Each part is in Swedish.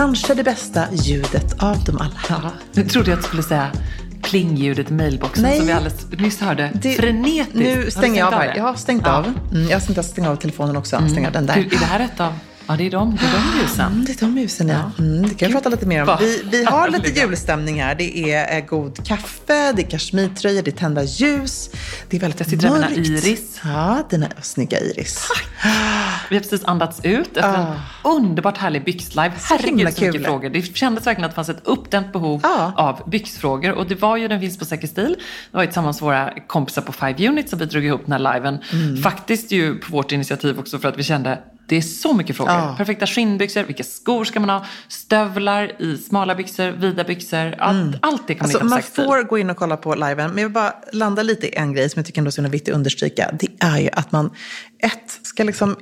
Kanske det bästa ljudet av dem alla. Ja, nu trodde jag att du skulle säga plingljudet i mailboxen Nej. som vi alldeles nyss hörde. Det- Frenetiskt. Nu stänger jag av här. Jag har stängt Ja. av. Mm, jag har stängt av, telefonen också. Stänga av den där. Du, är det här ett av... Ja, det är de, det är de ljusen. Mm, det är de ljusen, ja. Mm, det kan vi prata lite mer om. Vi, vi har lite julstämning här. Det är eh, god kaffe, det är kashmirtröjor, det är tända ljus. Det är väldigt Jag sitter här med mörkt. mina iris. Ja, dina snygga iris. Vi har precis andats ut efter en underbart härlig byxlive. Herregud så mycket frågor. Det kändes verkligen att det fanns ett uppdämt behov Ja. av byxfrågor. Och det var ju Den finns på Säker stil. Det var ju tillsammans med våra kompisar på Five Unit som vi drog ihop den här liven. Mm. Faktiskt ju på vårt initiativ också för att vi kände det är så mycket frågor. Ja. Perfekta skinnbyxor, vilka skor ska man ha? Stövlar i smala byxor, vida byxor. Allt, allt det kan man Alltså, hitta på man får gå in och kolla på liven, men jag vill bara landa lite i en grej som jag tycker ändå är så viktigt att understryka. Det är ju att man, ett, ska liksom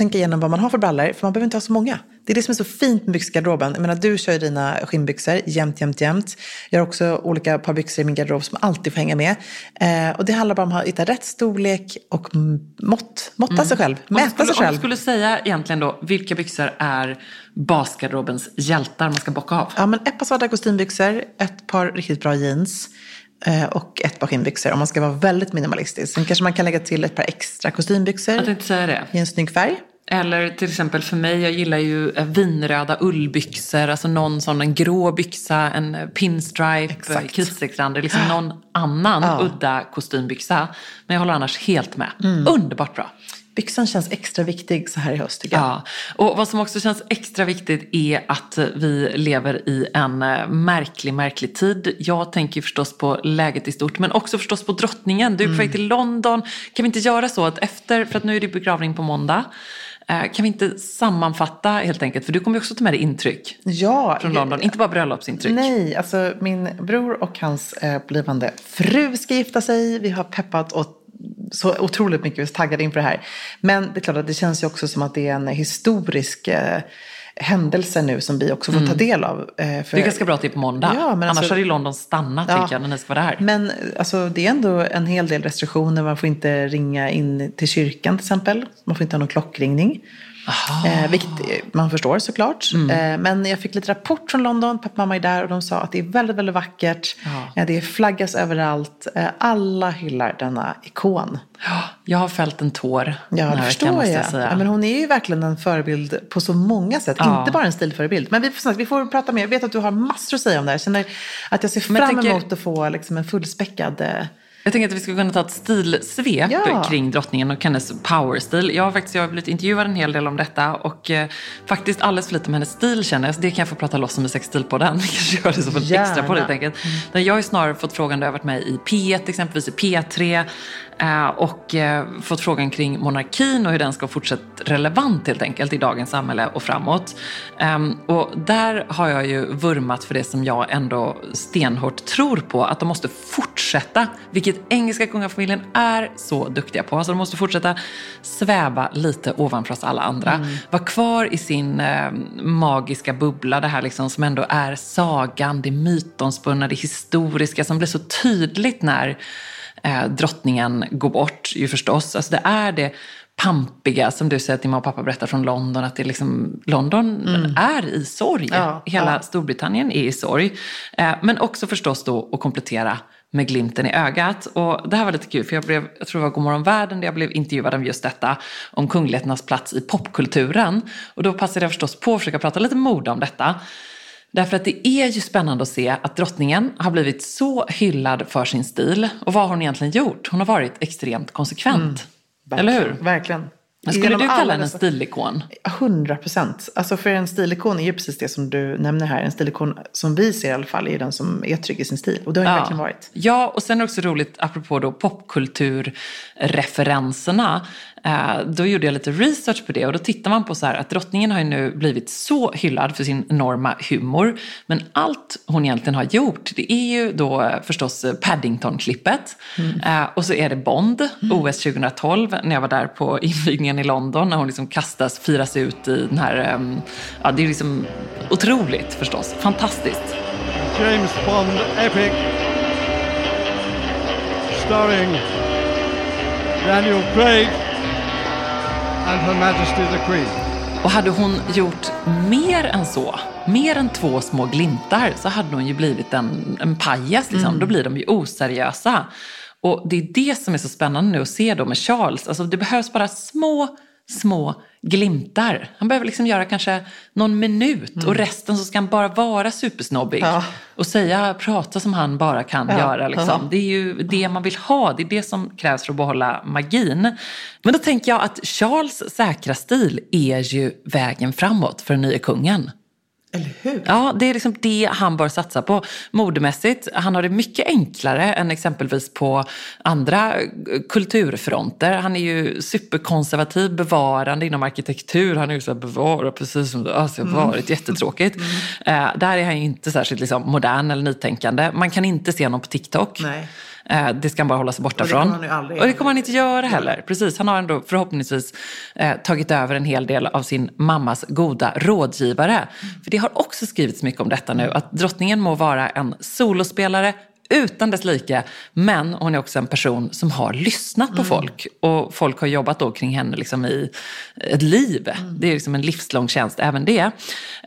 tänka igenom vad man har för brallor, för man behöver inte ha så många. Det är det som är så fint med byxgarderoben. Jag menar, du kör ju dina skinnbyxor jämt, jämt, jämt. Jag har också olika par byxor i min garderob som alltid får hänga med. Eh, och det handlar bara om att hitta rätt storlek och mått. Måtta sig själv, mäta skulle, sig om du själv. skulle säga egentligen då, vilka byxor är basgarderobens hjältar man ska bocka av? Ja, men ett par svarta kostymbyxor, ett par riktigt bra jeans eh, och ett par skinnbyxor om man ska vara väldigt minimalistisk. Sen kanske man kan lägga till ett par extra kostymbyxor Jag tänkte säga det. i en snygg färg. Eller till exempel för mig, jag gillar ju eh, vinröda ullbyxor. Alltså någon sån, en grå byxa, en eh, pinstripe, eh, kritstrecksrand. Liksom någon annan Ja. udda kostymbyxa. Men jag håller annars helt med. Mm. Underbart bra. Byxan känns extra viktig så här i höst tycker jag. Ja, och vad som också känns extra viktigt är att vi lever i en märklig, märklig tid. Jag tänker förstås på läget i stort, men också förstås på drottningen. Du är på väg till London. Kan vi inte göra så att efter, för att nu är det begravning på måndag, kan vi inte sammanfatta helt enkelt? För du kommer ju också ta med dig intryck Ja, från London, inte bara bröllopsintryck. Nej, alltså min bror och hans eh, blivande fru ska gifta sig. Vi har peppat och så otroligt mycket, vi är taggade inför det här. Men det är klart att det känns ju också som att det är en historisk eh, händelse nu som vi också får ta del av. Eh, för, Mm. Det är ganska bra att det är på måndag. Ja, men Annars alltså- hade ju London stannat Ja. tycker jag när ni ska vara här. Men alltså, det är ändå en hel del restriktioner. Man får inte ringa in till kyrkan till exempel. Man får inte ha någon klockringning. Eh, vilket man förstår såklart. Mm. Eh, men jag fick lite rapport från London, pappa och mamma är där och de sa att det är väldigt, väldigt vackert. Ja. Eh, det flaggas överallt. Eh, alla hyllar denna ikon. Ja, Jag har fällt en tår. Ja, den det här förstår veckan, måste jag. jag säga. Ja, men hon är ju verkligen en förebild på så många sätt. Ja. Inte bara en stilförebild. Men vi får, vi får prata mer. Jag vet att du har massor att säga om det här. Jag känner att jag ser fram jag tänker- emot att få liksom, en fullspäckad... Jag tänker att vi skulle kunna ta ett stilsvep Ja. kring drottningen och hennes powerstil. Jag har faktiskt jag har blivit intervjuad en hel del om detta och eh, faktiskt alldeles för lite om hennes stil känner jag. Så det kan jag få prata loss om i Sexstilpodden. Vi kanske gör det som en Gärna. extra på det helt enkelt. Men Jag har ju snarare fått frågan, du har varit med i P1 exempelvis, i P3 eh, och eh, fått frågan kring monarkin och hur den ska fortsätta relevant helt enkelt i dagens samhälle och framåt. Ehm, och där har jag ju vurmat för det som jag ändå stenhårt tror på, att de måste fortsätta, vilket engelska kungafamiljen är så duktiga på. Alltså de måste fortsätta sväva lite ovanför oss alla andra. Vara kvar i sin eh, magiska bubbla, det här liksom som ändå är sagan, det mytomspunna, det historiska som blir så tydligt när eh, drottningen går bort ju förstås. Alltså det är det pampiga som du säger att din mamma och pappa berättar från London, att det liksom, London är i sorg. Ja, Hela ja. Storbritannien är i sorg. Eh, men också förstås då att komplettera med glimten i ögat. Och det här var lite kul för jag, blev, jag tror det var Godmorgon Världen där jag blev intervjuad om just detta. Om kungligheternas plats i popkulturen. Och då passade jag förstås på att försöka prata lite mode om detta. Därför att det är ju spännande att se att drottningen har blivit så hyllad för sin stil. Och vad har hon egentligen gjort? Hon har varit extremt konsekvent. Eller hur? Verkligen. Men skulle Genom du kalla alla henne en stilikon? 100 procent. Alltså för en stilikon är ju precis det som du nämner här. En stilikon som vi ser i alla fall är den som är trygg i sin stil. Och det har ju verkligen varit. Ja, och sen är det också roligt, apropå då popkulturreferenserna. Eh, då gjorde jag lite research på det och då tittar man på så här att drottningen har ju nu blivit så hyllad för sin enorma humor. Men allt hon egentligen har gjort, det är ju då eh, förstås eh, Paddington-klippet. Eh, och så är det Bond, OS 2012, när jag var där på invigningen i London, när hon liksom kastas, firas ut i den här, ehm, ja det är liksom otroligt förstås, fantastiskt. James Bond epic starring Daniel Craig and Her Majesty the Queen. Och hade hon gjort mer än så, mer än två små glimtar, så hade hon ju blivit en, en pajas. Liksom. Då blir de ju oseriösa. Och det är det som är så spännande nu att se då med Charles. Alltså det behövs bara små, små glimtar. Han behöver liksom göra kanske någon minut och resten så ska han bara vara supersnobbig. Ja. Och säga, prata som han bara kan Ja, göra. Liksom. ja. Det är ju det man vill ha, det är det som krävs för att behålla magin. Men då tänker jag att Charles säkra stil är ju vägen framåt för den nye kungen. Eller hur? Ja, det är liksom det han bör satsa på. Modemässigt, han har det mycket enklare än exempelvis på andra kulturfronter. Han är ju superkonservativ, bevarande inom arkitektur. Han är ju så här, bevara precis som det alltså, har varit, jättetråkigt. Eh, där är han ju inte särskilt liksom, modern eller nytänkande. Man kan inte se honom på TikTok. Nej. Eh, Det ska han bara hålla sig borta Och det från. kommer han ju aldrig Och det kommer han inte göra heller. Precis, han har ändå förhoppningsvis eh, tagit över en hel del av sin mammas goda rådgivare. För det har också skrivits mycket om detta nu, att drottningen må vara en solospelare utan dess like, men hon är också en person som har lyssnat på folk. Och folk har jobbat då kring henne liksom i ett liv. Det är liksom en livslång tjänst, även det.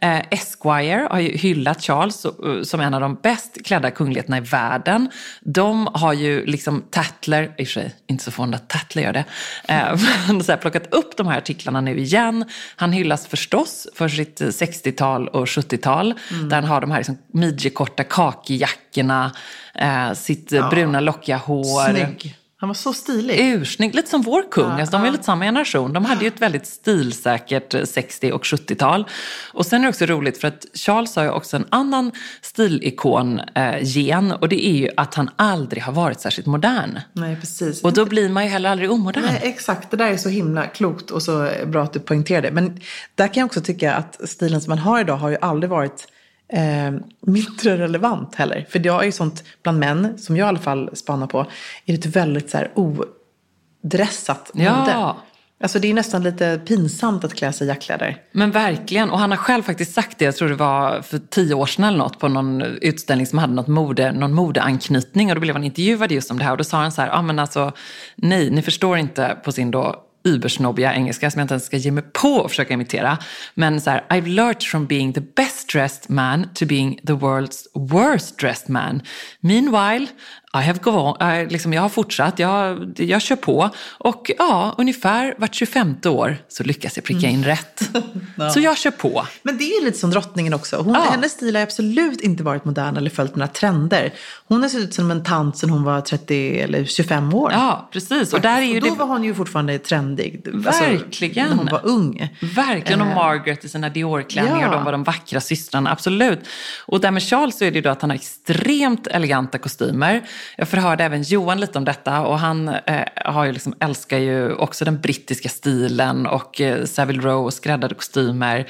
Eh, Esquire har ju hyllat Charles eh, som en av de bäst klädda kungligheterna i världen. De har ju liksom Tatler, i och för sig inte så fond att Tatler gör det, eh, men så här, plockat upp de här artiklarna nu igen. Han hyllas förstås för sitt 60-tal och 70-tal, där han har de här liksom midjekorta kakijackorna, eh, sitt eh, bruna lockiga hår. Snygg. Han var så stilig. Ursnygg, lite som vår kung. alltså, de är lite samma generation. De hade ju ett väldigt stilsäkert eh, 60 och 70-tal. Och sen är det också roligt för att Charles har ju också en annan stilikon-gen. och det är ju att han aldrig har varit särskilt modern. Nej, precis. Och då blir man ju heller aldrig omodern. Nej, exakt. Det där är så himla klokt och så bra att du poängterar det. Men där kan jag också tycka att stilen som man har idag har ju aldrig varit eh, mindre relevant heller. För det är ju sånt bland män, som jag i alla fall spanar på, är det ett väldigt så här odressat mode. Ja. Alltså det är nästan lite pinsamt att klä sig i jackkläder. Men verkligen, och han har själv faktiskt sagt det, jag tror det var för tio år sedan eller något, på någon utställning som hade något mode, någon modeanknytning och då blev han intervjuad just om det här och då sa han så här, ja ah, men alltså nej, ni förstår inte på sin då übersnobbiga engelska som jag inte ens ska ge mig på att försöka imitera. Men så här, I've learned from being the best dressed man to being the world's worst dressed man. Meanwhile, i have go on, uh, liksom jag har fortsatt, jag, jag kör på och ja, ungefär vart 25 år så lyckas jag pricka in rätt. Så jag kör på. Men det är lite som drottningen också. Hon, Ja. Hennes stil har absolut inte varit modern eller följt några trender. Hon har sett ut som en tant sedan hon var 30 eller 25 år. Ja, precis. Och där är ju och då det... var hon ju fortfarande trendig. Verkligen. när hon var ung. Verkligen, och Margaret i sina Dior-klänningar, ja. de var de vackra systrarna, absolut. Och där med Charles så är det ju då att han har extremt eleganta kostymer. Jag förhörde även Johan lite om detta och han eh, har ju liksom, älskar ju också den brittiska stilen och eh, Savile Row och skräddade kostymer.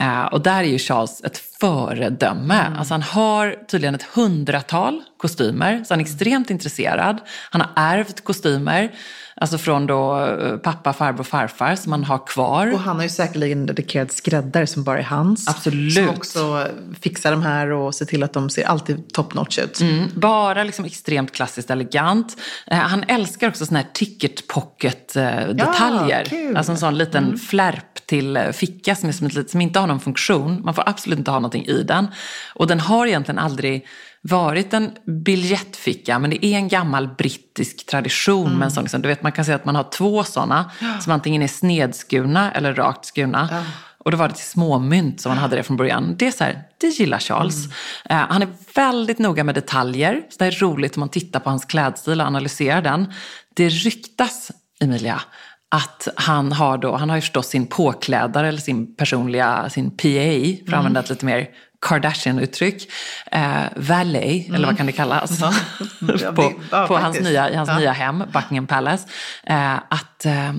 Eh, och där är ju Charles ett föredöme. Mm. Alltså han har tydligen ett hundratal kostymer, så han är extremt intresserad. Han har ärvt kostymer, alltså från då eh, pappa, farbror, farfar som han har kvar. Och han har ju säkerligen en dedikerad skräddare som bara är hans. Absolut. Som också fixar de här och ser till att de ser alltid top notch ut. Mm, bara liksom extremt klassiskt elegant. Eh, han älskar också såna här ticket pocket eh, detaljer. Mm. alltså en sån liten flärp till ficka som, är som, ett, som inte har någon funktion. Man får absolut inte ha någonting i den. Och den har egentligen aldrig varit en biljettficka men det är en gammal brittisk tradition med en sån. Liksom, du vet, man kan säga att man har två sådana som antingen är snedskurna eller rakt skurna. Och då var det till småmynt som han hade det från början. Det är så här, det gillar Charles. Eh, han är väldigt noga med detaljer. Så det är roligt om man tittar på hans klädstil och analyserar den. Det ryktas, Emilia, att han har då, han har ju förstås sin påklädare eller sin personliga, sin PA, för att använda ett lite mer Kardashian-uttryck. Eh, valet, eller vad kan det kallas? Ja, på det- ja, på hans nya, i hans Ja. nya hem, Buckingham Palace. Eh, att eh,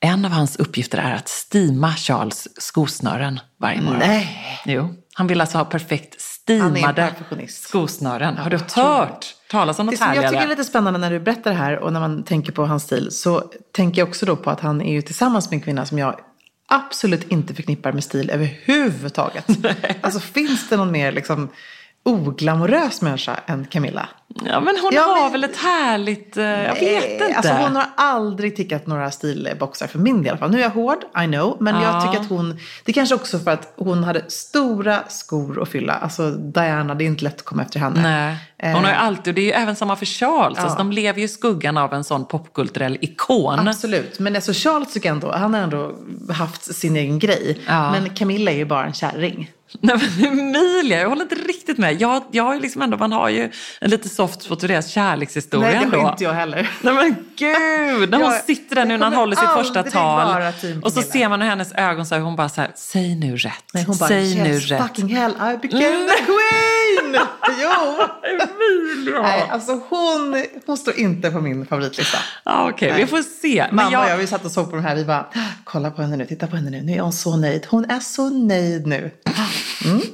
en av hans uppgifter är att stima Charles skosnören varje morgon. Nej. Jo, han vill alltså ha perfekt stimade skosnören. Har du hört talas om Det något som jag tycker härligare? är lite spännande när du berättar det här och när man tänker på hans stil så tänker jag också då på att han är ju tillsammans med en kvinna som jag absolut inte förknippar med stil överhuvudtaget. alltså finns det någon mer liksom oglamorös människa än Camilla? Ja, men hon Ja, har men- väl ett härligt... Eh, jag vet Eh, inte. Alltså hon har aldrig tickat några stilboxar för min del i alla fall. Nu är jag hård, I know. Men Ja. jag tycker att hon, det kanske också för att hon hade stora skor att fylla. Alltså Diana, det är inte lätt att komma efter henne. Nej. Hon har ju alltid, och det är ju även samma för Charles. Ja. Alltså, de lever ju i skuggan av en sån popkulturell ikon. Absolut, men alltså Charles tycker jag ändå, han har ändå haft sin egen grej. Ja. Men Camilla är ju bara en kärring. Nej men Emilia, jag håller inte riktigt med. Jag, jag har liksom ändå, man har ju en lite soft spot för deras kärlekshistoria Nej, det har inte jag heller. Nej men gud! När hon Jag- sitter där nu när han håller sitt första tal. Och så ser man i hennes ögon så här, hon bara så här, säg nu rätt. Nej, hon bara, säg nu yes, rätt. fucking hell, I became the queen! jo! Emilia! Nej, alltså hon, hon står inte på min favoritlista. Ja, Okej, vi får se. Men Mamma och jag, jag, vi satt och såg på de här, vi bara, kolla på henne nu, titta på henne nu, nu är hon så nöjd. Hon är så nöjd nu.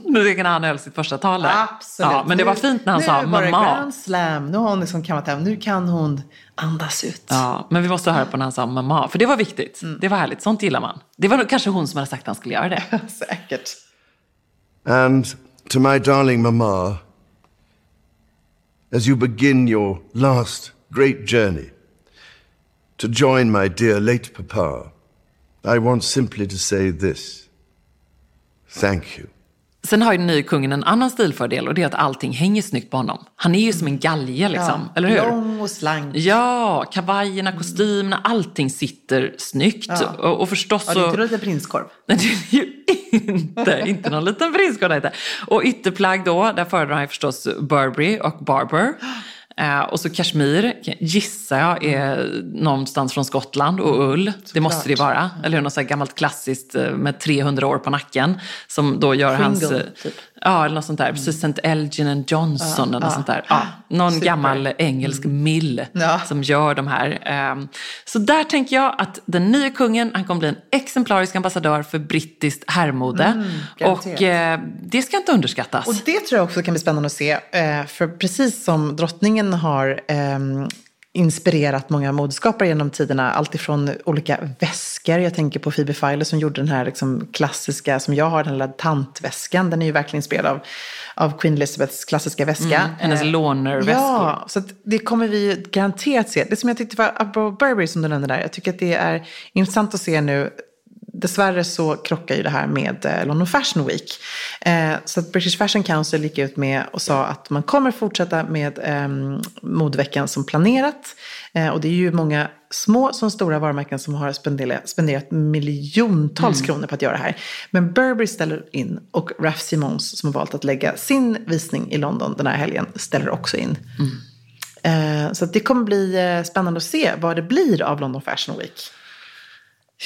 nu tycker när han höll sitt första tal där. Absolut. Ja, men det var Nu- fint när han nu sa var det mamma. grand slam, nu har hon liksom kammat hem, nu kan hon andas ut. Ja, men vi måste höra på när han sa mamma. För det var viktigt. Mm. Det var härligt. Sånt gillar man. Det var kanske hon som hade sagt att han skulle göra det. Säkert. And to my darling mamma, as you begin your last great journey to join my dear late papa, I want simply to say this. Thank you. Sen har ju den nya kungen en annan stilfördel och det är att allting hänger snyggt på honom. Han är ju som en galge liksom, eller hur? Lång och slank. Ja, kavajerna, kostymerna, allting sitter snyggt. Och, och förstås Ja, det är så... inte lite prinskorv. Nej, det är ju inte, inte någon liten prinskorv inte. Och ytterplagg då, där föredrar han förstås Burberry och Barber. Eh, och så kashmir, gissar jag, är någonstans från Skottland och ull. Det måste det vara. Eller hur? Något så gammalt klassiskt eh, med 300 år på nacken. Som då gör hans... Pringle, eh, typ. Ja, eller något sånt där. Precis, St. Elgin and Johnson eller något sånt där. Ja, någon Super. gammal engelsk mill Ja. som gör de här. Ehm, Så där tänker jag att den nya kungen, han kommer bli en exemplarisk ambassadör för brittiskt herrmode. och garanterat. eh, det ska inte underskattas. Och det tror jag också kan bli spännande att se. eh, För precis som drottningen har ehm, inspirerat många modeskapare genom tiderna. Alltifrån olika väskor. Jag tänker på Phoebe Filer som gjorde den här liksom klassiska, som jag har, den lilla tantväskan. Den är ju verkligen inspirerad av, av Queen Elizabeths klassiska väska. Mm, hennes Eh, lånerväskor. Ja, så det kommer vi garanterat se. Det som jag tyckte var, apropå Burberry som du nämnde där, jag tycker att det är intressant att se nu Dessvärre så krockar ju det här med eh, London Fashion Week. Eh, så att British Fashion Council gick ut med och sa att man kommer fortsätta med eh, modeveckan som planerat. Eh, och det är ju många små som stora varumärken som har spenderat, spenderat miljontals kronor på att göra det här. Men Burberry ställer in och Raf Simons som har valt att lägga sin visning i London den här helgen ställer också in. Eh, så det kommer bli spännande att se vad det blir av London Fashion Week.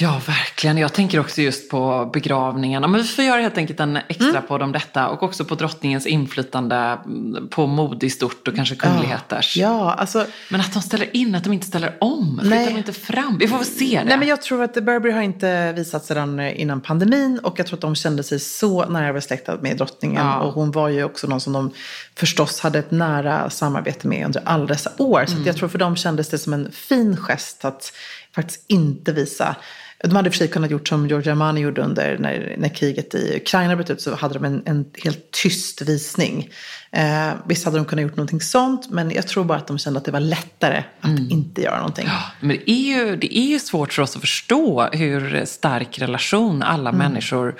Ja, verkligen. Jag tänker också just på begravningarna. Men vi får göra helt enkelt en extra Mm. podd om detta. Och också på drottningens inflytande mm, på mode i stort och kanske kungligheters. Ja, alltså Men att de ställer in, att de inte ställer om. Flyttar de inte fram? Vi får väl se det. Nej, men jag tror att Burberry har inte visat sedan innan pandemin och jag tror att de kände sig så nära besläktad med drottningen. Ja. Och hon var ju också någon som de förstås hade ett nära samarbete med under alla dessa år. Så att jag tror för dem kändes det som en fin gest att faktiskt inte visa de hade i och för sig kunnat gjort som Giorgio Armani gjorde under när, när kriget i Ukraina bröt ut så hade de en, en helt tyst visning. Eh, visst hade de kunnat gjort någonting sånt men jag tror bara att de kände att det var lättare att inte göra någonting. Ja, men det är, ju, det är ju svårt för oss att förstå hur stark relation alla Mm. människor,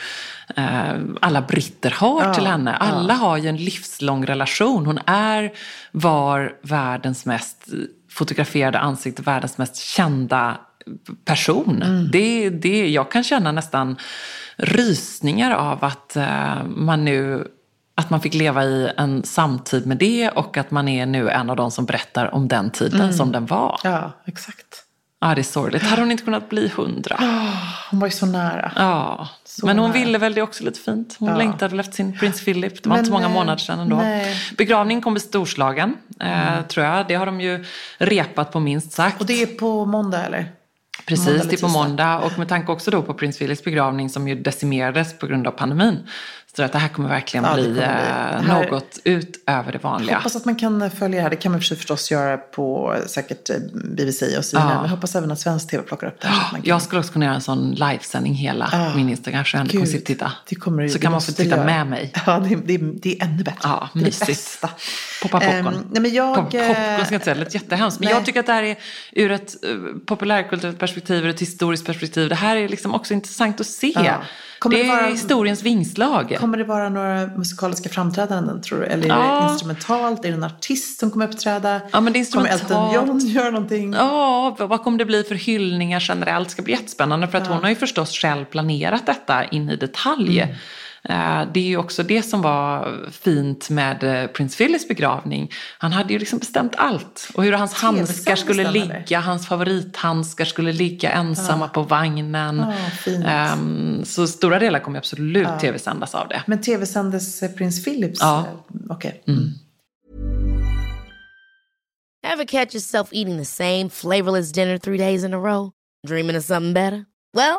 eh, alla britter har till henne. Alla har ju en livslång relation. Hon är, var världens mest fotograferade ansikte, världens mest kända person. Mm. Det, det, jag kan känna nästan rysningar av att eh, man nu att man fick leva i en samtid med det och att man är nu en av de som berättar om den tiden som den var. Mm. Ja, exakt. Ja, det är sorgligt. Hade hon inte kunnat bli hundra? Hon var ju så nära. Ja, Så men hon nära. ville väl det också lite fint. Hon Ja. längtade efter sin prins Philip. Det var Men, inte så många eh, månader sedan ändå. nej. Begravningen kommer storslagen, eh, tror jag. Det har de ju repat på minst sagt. Och det är på måndag eller? Precis, det är på måndag. Och med tanke också då på prins Philips begravning som ju decimerades på grund av pandemin. Så tror jag att det här kommer verkligen Ja, bli kommer bli. eh, här- något utöver det vanliga. Hoppas att man kan följa det här. Det kan man förstås göra på säkert eh, BBC och så vidare. Ja. Men hoppas även att svensk tv plockar upp det här. kan... Jag skulle också kunna göra en sån livesändning hela Ja. min Instagram så jag kommer sitta och titta. det kommer så det kan man få titta göra. med mig. Ja, det, det, det är ännu bättre. Ja, det är det mysigt. bästa. Poppa popcorn. Ehm, nej, men jag, Pop- popcorn eh, ska jag inte säga, det lät jättehemskt. Men nej. jag tycker att det här är ur ett populärkulturellt perspektiv, ur ett historiskt perspektiv. Det här är liksom också intressant att se. Ja. Det det är vara- historiens vingslag. Kommer det vara några musikaliska framträdanden tror du? Eller är Ja. det instrumentalt? Är det en artist som kommer uppträda? Ja, men det är Kommer Elton instrumentalt. John göra någonting? Ja, vad kommer det bli för hyllningar generellt? Det ska bli jättespännande för att hon har ju förstås själv planerat detta in i detalj. Mm. Eh, Det är ju också det som var fint med eh, prins Philips begravning. Han hade ju liksom bestämt allt. Och hur hans handskar skulle ligga, hans favorithandskar skulle ligga ensamma på vagnen. Ja. Ehm, Så stora delar kommer absolut tv-sändas av det. Men tv-sändes eh, Prins Philips? Ja. Okej. Ever catch yourself eating the same flavorless dinner three days in a row? Dreaming of something better? Well,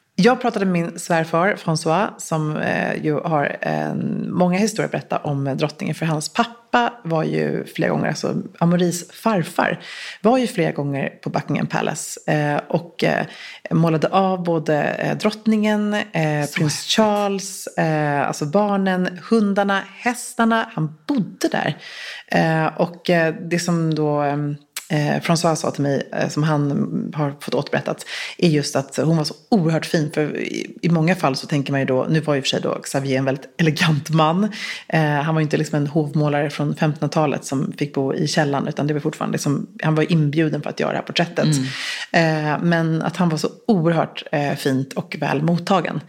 Jag pratade med min svärfar François som eh, ju har eh, många historier att berätta om drottningen. För hans pappa var ju flera gånger, alltså Amoris farfar, var ju flera gånger på Buckingham Palace. Eh, och eh, målade av både eh, drottningen, eh, prins Charles, eh, alltså barnen, hundarna, hästarna. Han bodde där. Eh, och eh, det som då... Eh, François sa till mig, eh, som han har fått återberättat, är just att hon var så oerhört fin. För i, i många fall så tänker man ju då, nu var ju för sig då Xavier en väldigt elegant man. Eh, han var ju inte liksom en hovmålare från 1500-talet som fick bo i källaren, utan det var fortfarande liksom, han var inbjuden för att göra det här porträttet. Eh, men att han var så oerhört eh, fint och väl mottagen.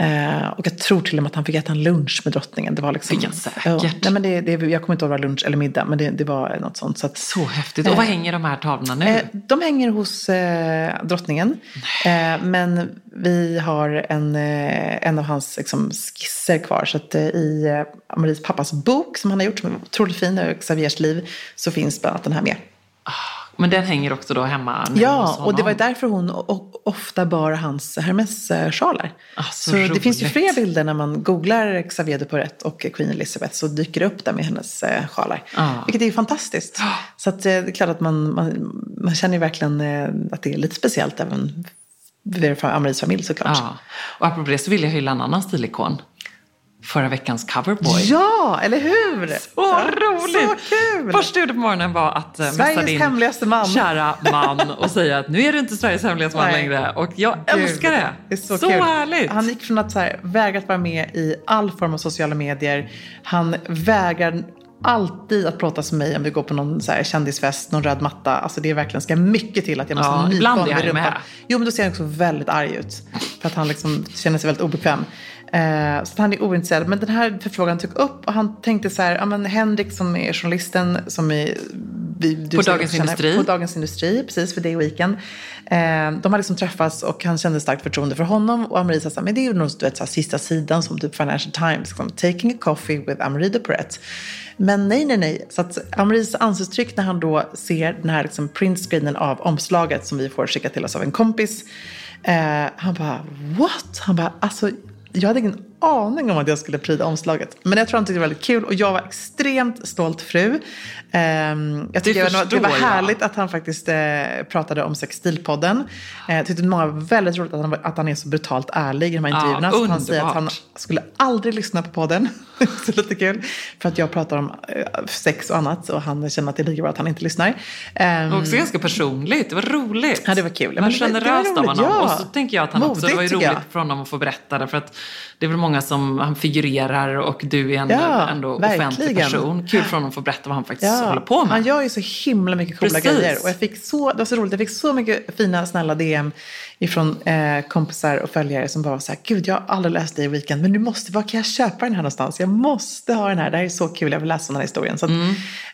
Eh, och jag tror till och med att han fick äta en lunch med drottningen. Det var liksom, Fick han säkert? Ja, nej, men det, det, jag kommer inte ihåg var lunch eller middag, men det, det var något sånt. Så att, Så häftigt. Och vad hänger de här tavlorna nu? Eh, de hänger hos eh, drottningen. Eh, men vi har en, en av hans liksom, skisser kvar. Så att, i Maries pappas bok som han har gjort, som är otroligt fin, Xaviers liv, så finns bland annat den här med. Men den hänger också då hemma nu hos Ja, honom. och det var därför hon ofta bar hans Hermes-sjalar. Ah, så så det finns ju fler bilder när man googlar Xavier de Porret och Queen Elizabeth så dyker det upp där med hennes eh, sjalar. Ah. Vilket är ju fantastiskt. Så att, eh, det är klart att man, man, man känner ju verkligen eh, att det är lite speciellt även för Amaries familj såklart. Ja. Och apropå det så vill jag hylla en annan stilikon. Förra veckans coverboy. Ja, eller hur? Så Ja, roligt! Så kul! Första jag gjorde på morgonen var att eh, Sveriges din hemligaste man. kära man och säga att nu är du inte Sveriges hemligaste man längre. Och jag Gud, älskar det. Det är så, så kul. härligt. Han gick från att så här, vägra att vara med i all form av sociala medier. Han vägrar alltid att plåtas med mig om vi går på någon så här kändisfest, någon röd matta. Alltså det är verkligen, ska mycket till att jag måste Ja, nypa honom i rumpan. Jo, men då ser han också väldigt arg ut. För att han liksom känner sig väldigt obekväm. Eh, så han är ointresserad. Men den här förfrågan tog upp och han tänkte så här, ja men Henrik som är journalisten som är vi, du På Dagens känner- Industri. På Dagens Industri, precis för det weekend. Eh, de har liksom träffats och han kände starkt förtroende för honom. Och Amarie sa så här, men det är ju nog du vet, så här, sista sidan som typ Financial Times. Liksom, Taking a coffee with Amarie de Porret. Men nej, nej, nej. Så att Amaries ansiktstryck när han då ser den här liksom, printscreenen av omslaget som vi får skicka till oss av en kompis. Eh, han bara, what? Han bara, alltså jag hade ingen aning om att jag skulle pryda omslaget. Men jag tror han tyckte det var väldigt kul och jag var extremt stolt fru. Ehm, jag tycker Det det, var, förstår jag. härligt att han faktiskt eh, pratade om Sextilpodden. Eh, jag tyckte många var väldigt roligt att han, att han är så brutalt ärlig i de här Ja, intervjuerna. att han säger att han skulle aldrig lyssna på podden. så lite kul. För att jag pratar om eh, sex och annat och han känner att det är lika bra att han inte lyssnar. Ehm, Och också ganska personligt. Det var roligt. Ja, det var kul. Men Men var- det var generöst av roligt, honom. ja. Och så tänker jag att han också, det var ju Modigt, roligt jag. för honom att få berätta det. För att det är väl många som, han figurerar och du är en Ja, ändå offentlig verkligen. person. Kul för honom att få berätta vad han faktiskt Ja, håller på med. Han gör ju så himla mycket coola Precis. grejer. Och jag fick så, det var så roligt, jag fick så mycket fina, snälla DM ifrån eh, kompisar och följare som bara var så här, gud jag har aldrig läst det i Weekend, men du måste, var kan jag köpa den här någonstans? Jag måste ha den här, det här är så kul, jag vill läsa den här historien. Så att, eh,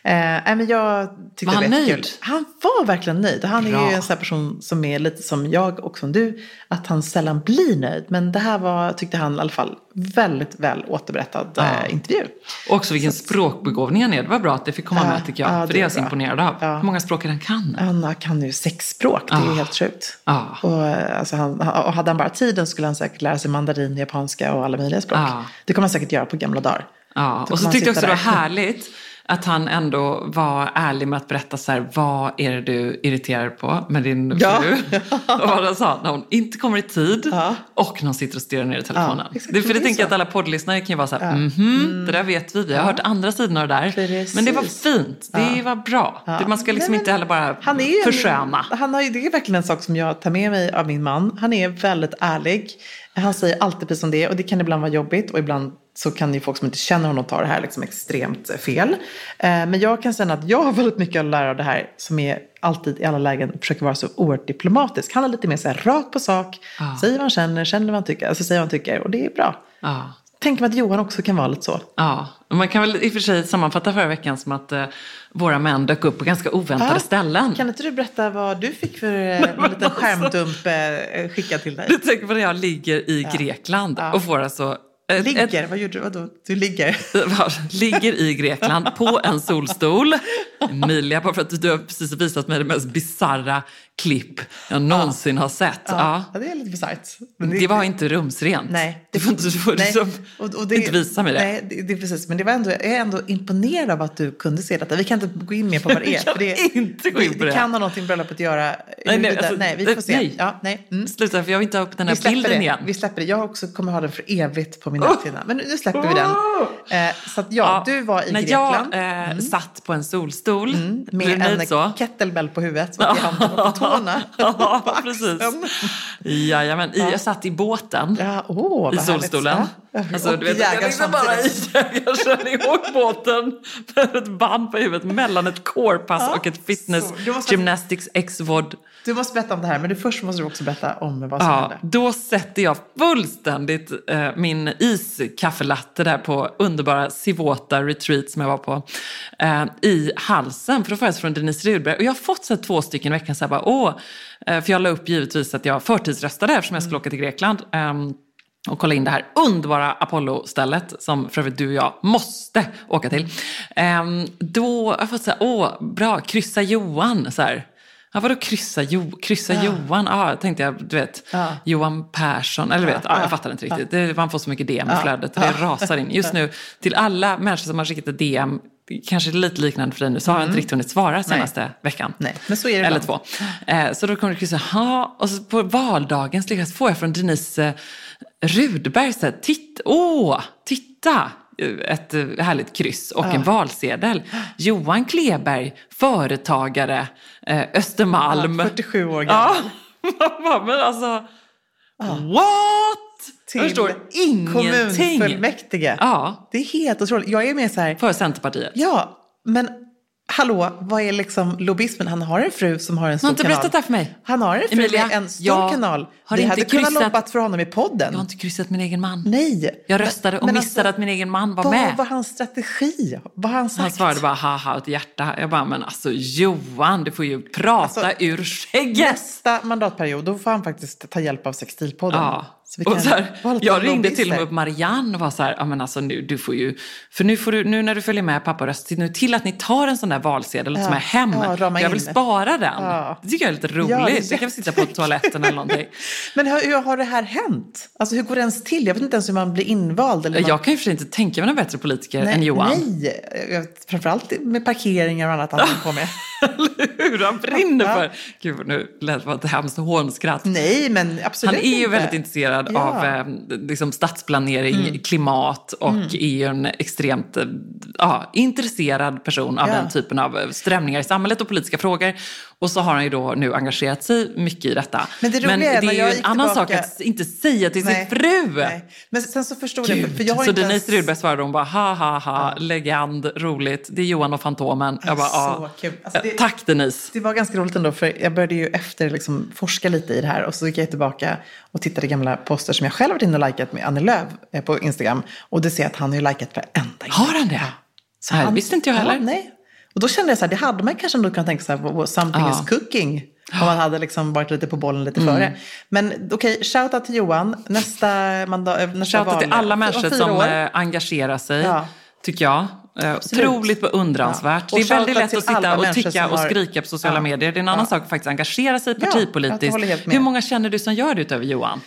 nej, men jag tyckte Var han det var nöjd? Han var verkligen nöjd. Han är Bra. ju en sån person som är lite som jag och som du, att han sällan blir nöjd. Men det här var, tyckte han i alla fall, väldigt väl återberättad Ja. eh, intervju. Och också vilken språkbegåvning han är. Det var bra att det fick komma Ja, med tycker jag. ja, för det det är jag så bra. imponerad av. Hur många språk är det han kan? Han kan ju sex språk, det är ju Ah. helt sjukt. Ja. Och, eh, alltså, han, och hade han bara tiden skulle han säkert lära sig mandarin, japanska och alla möjliga språk. Ah. Det kommer han säkert göra på gamla dagar. Ja, och så tyckte jag också det var härligt att han ändå var ärlig med att berätta så här, vad är det du irriterar på med din Ja. fru? och vad han sa, när hon inte kommer i tid Ja. och när hon sitter och stirrar ner i telefonen. Ja, det för det tänker jag att alla poddlyssnare kan ju vara så här, mhm, det där vet vi, vi har hört andra av det där. Precis. Men det var fint, det Ja. var bra. Ja. Man ska liksom Nej, inte heller bara Han är försköna. Han har, det är verkligen en sak som jag tar med mig av min man. Han är väldigt ärlig. Han säger alltid precis som det är och det kan ibland vara jobbigt och ibland så kan ju folk som inte känner honom ta det här liksom extremt fel. Eh, Men jag kan säga att jag har väldigt mycket att lära av det här som är alltid i alla lägen försöker vara så oerhört diplomatisk. Han är lite mer så här rakt på sak, Ja. säger vad han känner, känner vad han tycker, alltså säger vad han tycker och det är bra. Ja. Tänk mig att Johan också kan vara lite så. Ja, man kan väl i och för sig sammanfatta förra veckan som att eh, våra män dök upp på ganska oväntade Ja. ställen. Kan inte du berätta vad du fick för eh, en liten skärmdump eh, skickad till dig? Du tänker på när jag ligger i Grekland Ja. och får alltså... ett- Ligger? Ett, Vad gjorde du? Vadå? Du ligger? ligger i Grekland på en solstol. Emilia, bara för att du har precis visat mig det mest bizarra klipp jag någonsin har sett. Ja. Ja, det är lite bisarrt. Det var inte rumsrent. Nej. Du får inte, du får Nej. liksom Och- och det- inte visa mig det. Nej, det, det är precis. Men det var ändå, jag är ändå imponerad av att du kunde se detta. Vi kan inte gå in mer på vad det är. för det, inte gå in på det. det. kan ha någonting med bröllopet att göra. Nej, nej, alltså, nej, vi får se. nej. Ja, nej. Mm. Sluta, för jag vill inte ha upp den här bilden det. igen. Vi släpper det. Jag också kommer ha den för evigt på min näthinna. Men nu släpper vi den. Eh, så att ja, du var i när Grekland. jag eh, satt på en solstol, Mm, med en så. kettlebell på huvudet och i handen och på tårna. Ja, precis. Jajamän, i, jag satt i båten. Ja, vad I härligt. solstolen. Ja. Alltså, och du vet, jag liksom bara i samtidigt. jägarkörning och båten med ett band på huvudet mellan ett corepass Ja, och ett fitness måste- gymnastics ex-vod. Du måste berätta om det här, men du, först måste du också berätta om vad som Ja, hände. då sätter jag fullständigt eh, min iskaffelatte där på underbara Sivota retreat som jag var på eh, i halsen. För då får jag från Denise Rudberg. Och jag har fått så två stycken i veckan. Så här, bara, Åh, eh, för jag la upp givetvis att jag förtidsröstade eftersom jag skulle åka till Grekland. ehm, och kolla in det här underbara Apollo-stället som för övrigt du och jag måste åka till. Ehm, då har jag fått här, åh, bra, kryssa Johan. Så här. Ja, vadå kryssa, jo, kryssa Johan? Ja, tänkte jag, du vet, Ja. Johan Persson, eller vet, ja, jag fattar inte riktigt. Det, man får så mycket DM i flödet, det rasar in. Just nu, till alla människor som har skickat DM, kanske lite liknande för dig nu, så har jag inte riktigt hunnit svara senaste veckan. Mm. Nej, men så är det Eller ibland. två. Eh, så då kommer det kryssa, ja, och så på valdagen lyckas får jag från Denise eh, Rudberg, så här, titt, åh, titta! Ett härligt kryss och en valsedel. Johan Kleberg, företagare, eh, Östermalm. Ja, 47 år gammal. Ja, men alltså, what? Till jag förstår ingenting. Kommunfullmäktige. Ja, Det är helt otroligt. Jag är mer så här, för Centerpartiet. ja, men hallå, vad är liksom lobbyismen? Han har en fru som har en stor har inte kanal. berättat det här för mig. Han har en fru Emilia, med en stor jag kanal. har Vi inte hade kunnat kryssat- lobbat för honom i podden. Jag har inte kryssat min egen man. Nej. Jag röstade och Men missade alltså, att min egen man var Vad med. var hans strategi? Vad har han sagt? Han svarade bara haha ett hjärta. Jag bara, men alltså Johan, du får ju prata Alltså, ur skägget. Nästa mandatperiod, då får han faktiskt ta hjälp av Sextilpodden. Ja. Så och så här, jag ringde till och med upp Marianne och var så här, ja men alltså nu, du får ju, för nu, får du, nu när du följer med papparöst, se nu till att ni tar en sån där valsedel och Ja. tar med hem. Ja, jag vill in. spara den. Ja. Det tycker jag är lite roligt. Ja, det är det kan vi sitta på toaletten eller någonting. Men hur, hur har det här hänt? Alltså hur går det ens till? Jag vet inte ens hur man blir invald. Eller man... Jag kan ju för sig inte tänka mig någon bättre politiker än Johan. Nej, framförallt med parkeringar och annat han håller på med. Eller hur? Han brinner för... Gud, nu lät det vara ett hemskt hånskratt. Nej, men absolut Han är ju väldigt intresserad Ja. av eh, liksom stadsplanering, klimat och är ju en extremt eh, ja, intresserad person av Ja. den typen av eh, strömningar i samhället och politiska frågor. Och så har han ju då nu engagerat sig mycket i detta. Men det är det är ju en annan tillbaka- sak att inte säga till Nej. sin fru. Nej. Men sen så förstod jag, för jag har så Denise ens... Rudberg svarade hon bara ha ha ha, legend, roligt, det är Johan och Fantomen. Jag bara, ja. kul. Alltså, det- Tack Denise. Det var ganska roligt ändå, för jag började ju efter liksom forska lite i det här och så gick jag tillbaka och tittade i gamla poster som jag själv varit inne och likat med Annie Lööf eh, på Instagram. Och det ser jag att han har ju likat varenda Har han det? Så det visste inte jag heller. Ja, nej. Och då kände jag så här, det hade man kanske ändå kunnat tänka sig, something Ja. is cooking. Om man hade liksom varit lite på bollen lite före. Men okej, shoutout till Johan. Nästa, mandat, nästa Shoutout till alla människor som år. eh, engagerar sig, Ja. tycker jag. Eh, otroligt beundransvärt. Ja. Det är väldigt lätt att sitta och tycka och skrika på sociala Ja. medier. Det är en annan sak att faktiskt engagera sig partipolitiskt. hur många känner du som gör det utöver Johan?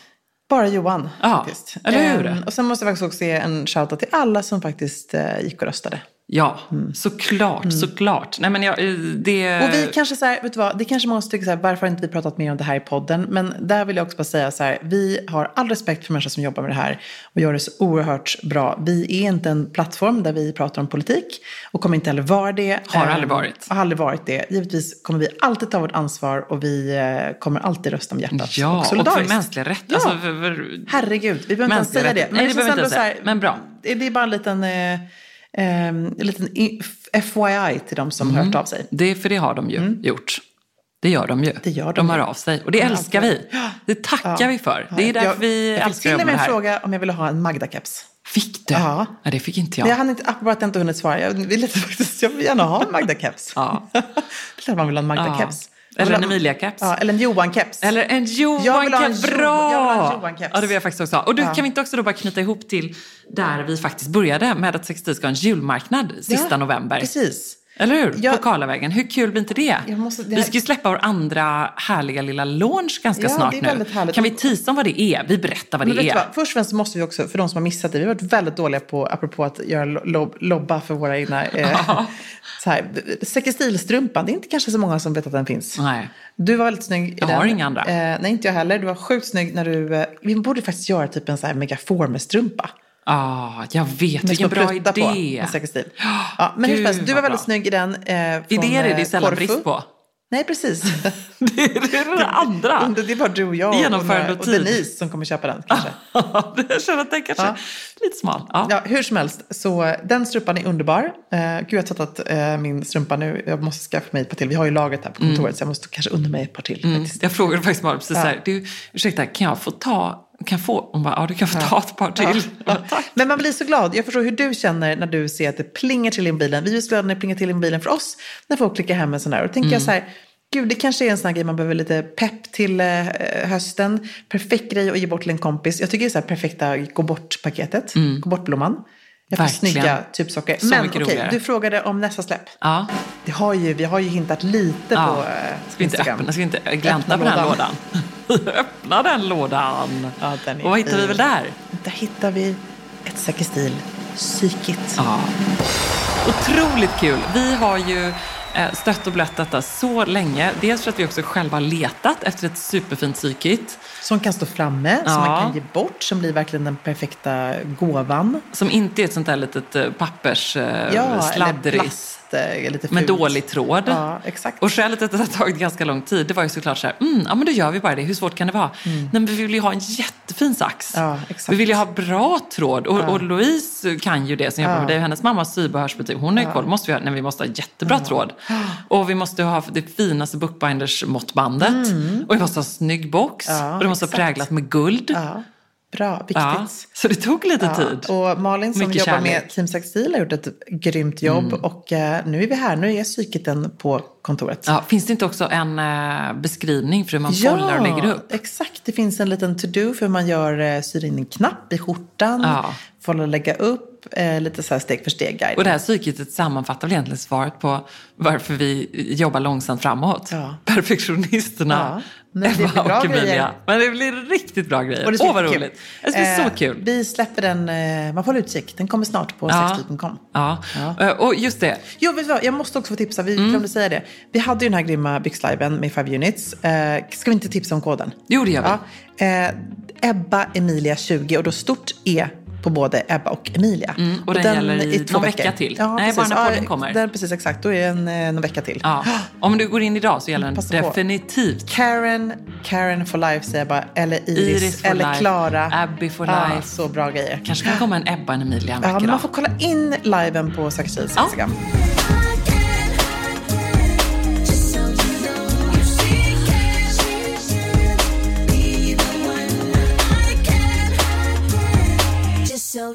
Bara Johan Ja, faktiskt. eller hur? Ehm, och sen måste jag faktiskt också ge en shoutout till alla som faktiskt eh, gick och röstade. Ja, såklart, såklart. Nej, men jag, eh, det... Mm. Och vi kanske så här, vet du vad, det kanske måste tycka så här, varför har inte vi pratat mer om det här i podden? Men där vill jag också bara säga så här, vi har all respekt för människor som jobbar med det här och gör det så oerhört bra. Vi är inte en plattform där vi pratar om politik och kommer inte heller vara det. Har Eh, aldrig varit. Har aldrig varit det. Givetvis kommer vi alltid ta vårt ansvar och vi eh, kommer alltid rösta om hjärtat. Ja, och för solidariskt. mänskliga rätt. Ja. Alltså, för, för, Herregud, vi behöver inte ens säga det. rättigheter. Nej, det vi inte säga. så här- Men bra. Det det är bara en liten, eh, eh, en liten FYI till de som har hört av sig. det, för det har de ju gjort. Det gör de ju. Mm. Det gör de de ju. hör av sig. Och det älskar vi. Det tackar vi för. Det är Ja, därför jag, vi jag fick älskar till att och jobba med fråga om jag ville ha en Magda-keps. Fick du? Ja. Nej, det fick inte Jag jag. hann inte, apropå att jag inte hunnit svara, jag vill faktiskt, jag vill gärna ha en Magda-keps. Ja. det är klart man vill ha en Magda-keps. Jag Eller en Emilia-keps. Ja, eller en Johan-keps. Eller en Johan-keps. Jo- Bra! jag vill ha en Johan-keps. Ja, det vill jag faktiskt också ha. Och du, Ja. kan vi inte också då bara knyta ihop till där vi faktiskt började med att Sextil ska ha en julmarknad sista Ja, november. Precis. Eller hur? Jag- På Karlavägen. Hur kul blir inte det? Jag måste- det Vi här- ska ju släppa vår andra härliga lilla launch ganska Ja, snart nu. härligt. Kan vi teasa om vad det är? Vi berättar vad Men det är. vad? Först och främst måste vi också, för de som har missat det, vi har varit väldigt dåliga på, apropå att göra lob, lobba för våra egna... Eh, så här, Sekestilstrumpan, det är inte kanske så många som vet att den finns. Nej. Du var väldigt snygg i Jag den. har inga andra. Eh, nej, inte jag heller. Du var sjukt snygg när du... Eh, vi borde faktiskt göra typ en så här megaformer-strumpa. Ah, jag vet. Med Vilken bra pruttar på, idé. med. Ja, men hur Gud, som helst, du var väldigt bra. snygg i den. Eh, från, Idéer är det eh, sällan brist på. Nej, precis. Det är det andra. det är bara du och jag och, och. Denise som kommer köpa den kanske. jag känner att den kanske Ja. lite smal. Ja. Ja, hur som helst, så eh, den strumpan är underbar. Uh, gud, jag har tvättat eh, min strumpa nu. Jag måste skaffa mig ett par till. Vi har ju lagret här på kontoret så jag måste kanske unna mig ett par till. Mm. Jag frågade faktiskt bara precis Ja. här, du, ursäkta, kan jag få ta, kan få, hon bara, ja du kan få ta ett par till. Ja, ja. Men man blir så glad. Jag förstår hur du känner när du ser att det plingar till i bilen. Vi är så glada när det plingar till i bilen för oss när folk klickar hem en sån där. Och då tänker Mm. jag så här, gud det kanske är en sån här grej man behöver lite pepp till eh, hösten. Perfekt grej att ge bort till en kompis. Jag tycker det är så här perfekta gå bort-paketet. Gå bort-blomman. Jag får Mm. Verkligen. snygga typsocker. Så Men okej, roligare. du frågade om nästa släpp. Ja. Det har ju, vi har ju hintat lite Ja. på eh, Ska vi inte, Instagram. öppna, ska vi inte glänta Öppna på den här lådan. lådan? Öppna den lådan. Ja, den Och vad hittar vi väl där? Där hittar vi ett säkerstil psykigt. Ja. Otroligt kul. Vi har ju eh, stött och blött detta så länge. Dels för att vi också själva har letat efter ett superfint psykit. Som kan stå framme, som Ja. man kan ge bort, som blir verkligen den perfekta gåvan. Som inte är ett sånt där litet eh, pappers eh, Ja, plast, eh, lite Med fult. dålig tråd. Ja, exakt. Och skälet till att det har tagit ganska lång tid, det var ju såklart så här, mm, ja men då gör vi bara det, hur svårt kan det vara? Nej men vi vill ju ha en jättefin sax. Mm. Ja. Vi vill ju ha bra tråd. Och, och Louise kan ju det som jobbar Ja. med dig, hennes mammas sybehörsbutik, hon har ju koll, måste vi ha, nej, vi måste ha jättebra tråd. Och vi måste ha det finaste bookbinders måttbandet. Och vi måste ha snygg box. Mm. Ja, och det måste exakt. ha präglat med guld. Ja, bra, viktigt. Ja, Så det tog lite Ja, tid. och Malin som Mycket jobbar kärlek. Mm. med Team Sextil har gjort ett grymt jobb. Och eh, nu är vi här, nu är psyketen på kontoret. Ja, finns det inte också en eh, beskrivning för hur man follar och lägger upp? exakt. Det finns en liten to-do för hur man gör, eh, syr in en knapp i skjortan, Ja. folla och lägga upp, eh, lite så här steg för steg guide. Och det här psykitet sammanfattar väl egentligen svaret på varför vi jobbar långsamt framåt. Ja. Perfektionisterna, Ja, men det Ebba blir och Emilia. grejer. Men det blir riktigt bra grejer. Åh vad superkul. roligt. Det ska bli så Eh, kul. Vi släpper den, eh, man får hålla utkik, den kommer snart på Ja. sextil.com. Ja. Eh, Och just det, Jo, vet du vad? Jag måste också få tipsa. Vi Mm. glömde säga det. Vi hade ju den här grymma byxliven med 5 units. Eh, ska vi inte tipsa om koden? Jo, det gör vi. Ja. Eh, Ebba Emilia 20 och då stort E på både Ebba och Emilia. Mm, och den gäller i är två någon veckor. vecka till. Ja, Nej, precis. bara när podden Ja, kommer. Den, precis, exakt. Då är den eh, någon vecka till. ja. om du går in idag så gäller den Passa på. definitivt. Karen, Karen for life säger jag bara. Eller Iris, Iris eller life. Klara. Abby for Ja, life. så bra grejer. Kanske kan komma en Ebba och en Emilia en Ja, vacker men man får kolla in liven på Sextils Ja. Instagram.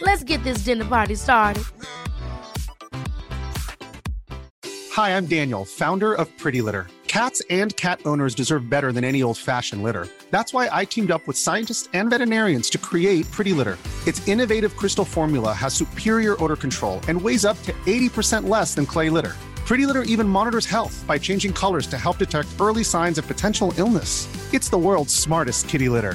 Let's get this dinner party started. Hi, I'm Daniel, founder of Pretty Litter. Cats and cat owners deserve better than any old fashioned litter. That's why I teamed up with scientists and veterinarians to create Pretty Litter. Its innovative crystal formula has superior odor control and weighs up to 80% less than clay litter. Pretty Litter even monitors health by changing colors to help detect early signs of potential illness. It's the world's smartest kitty litter.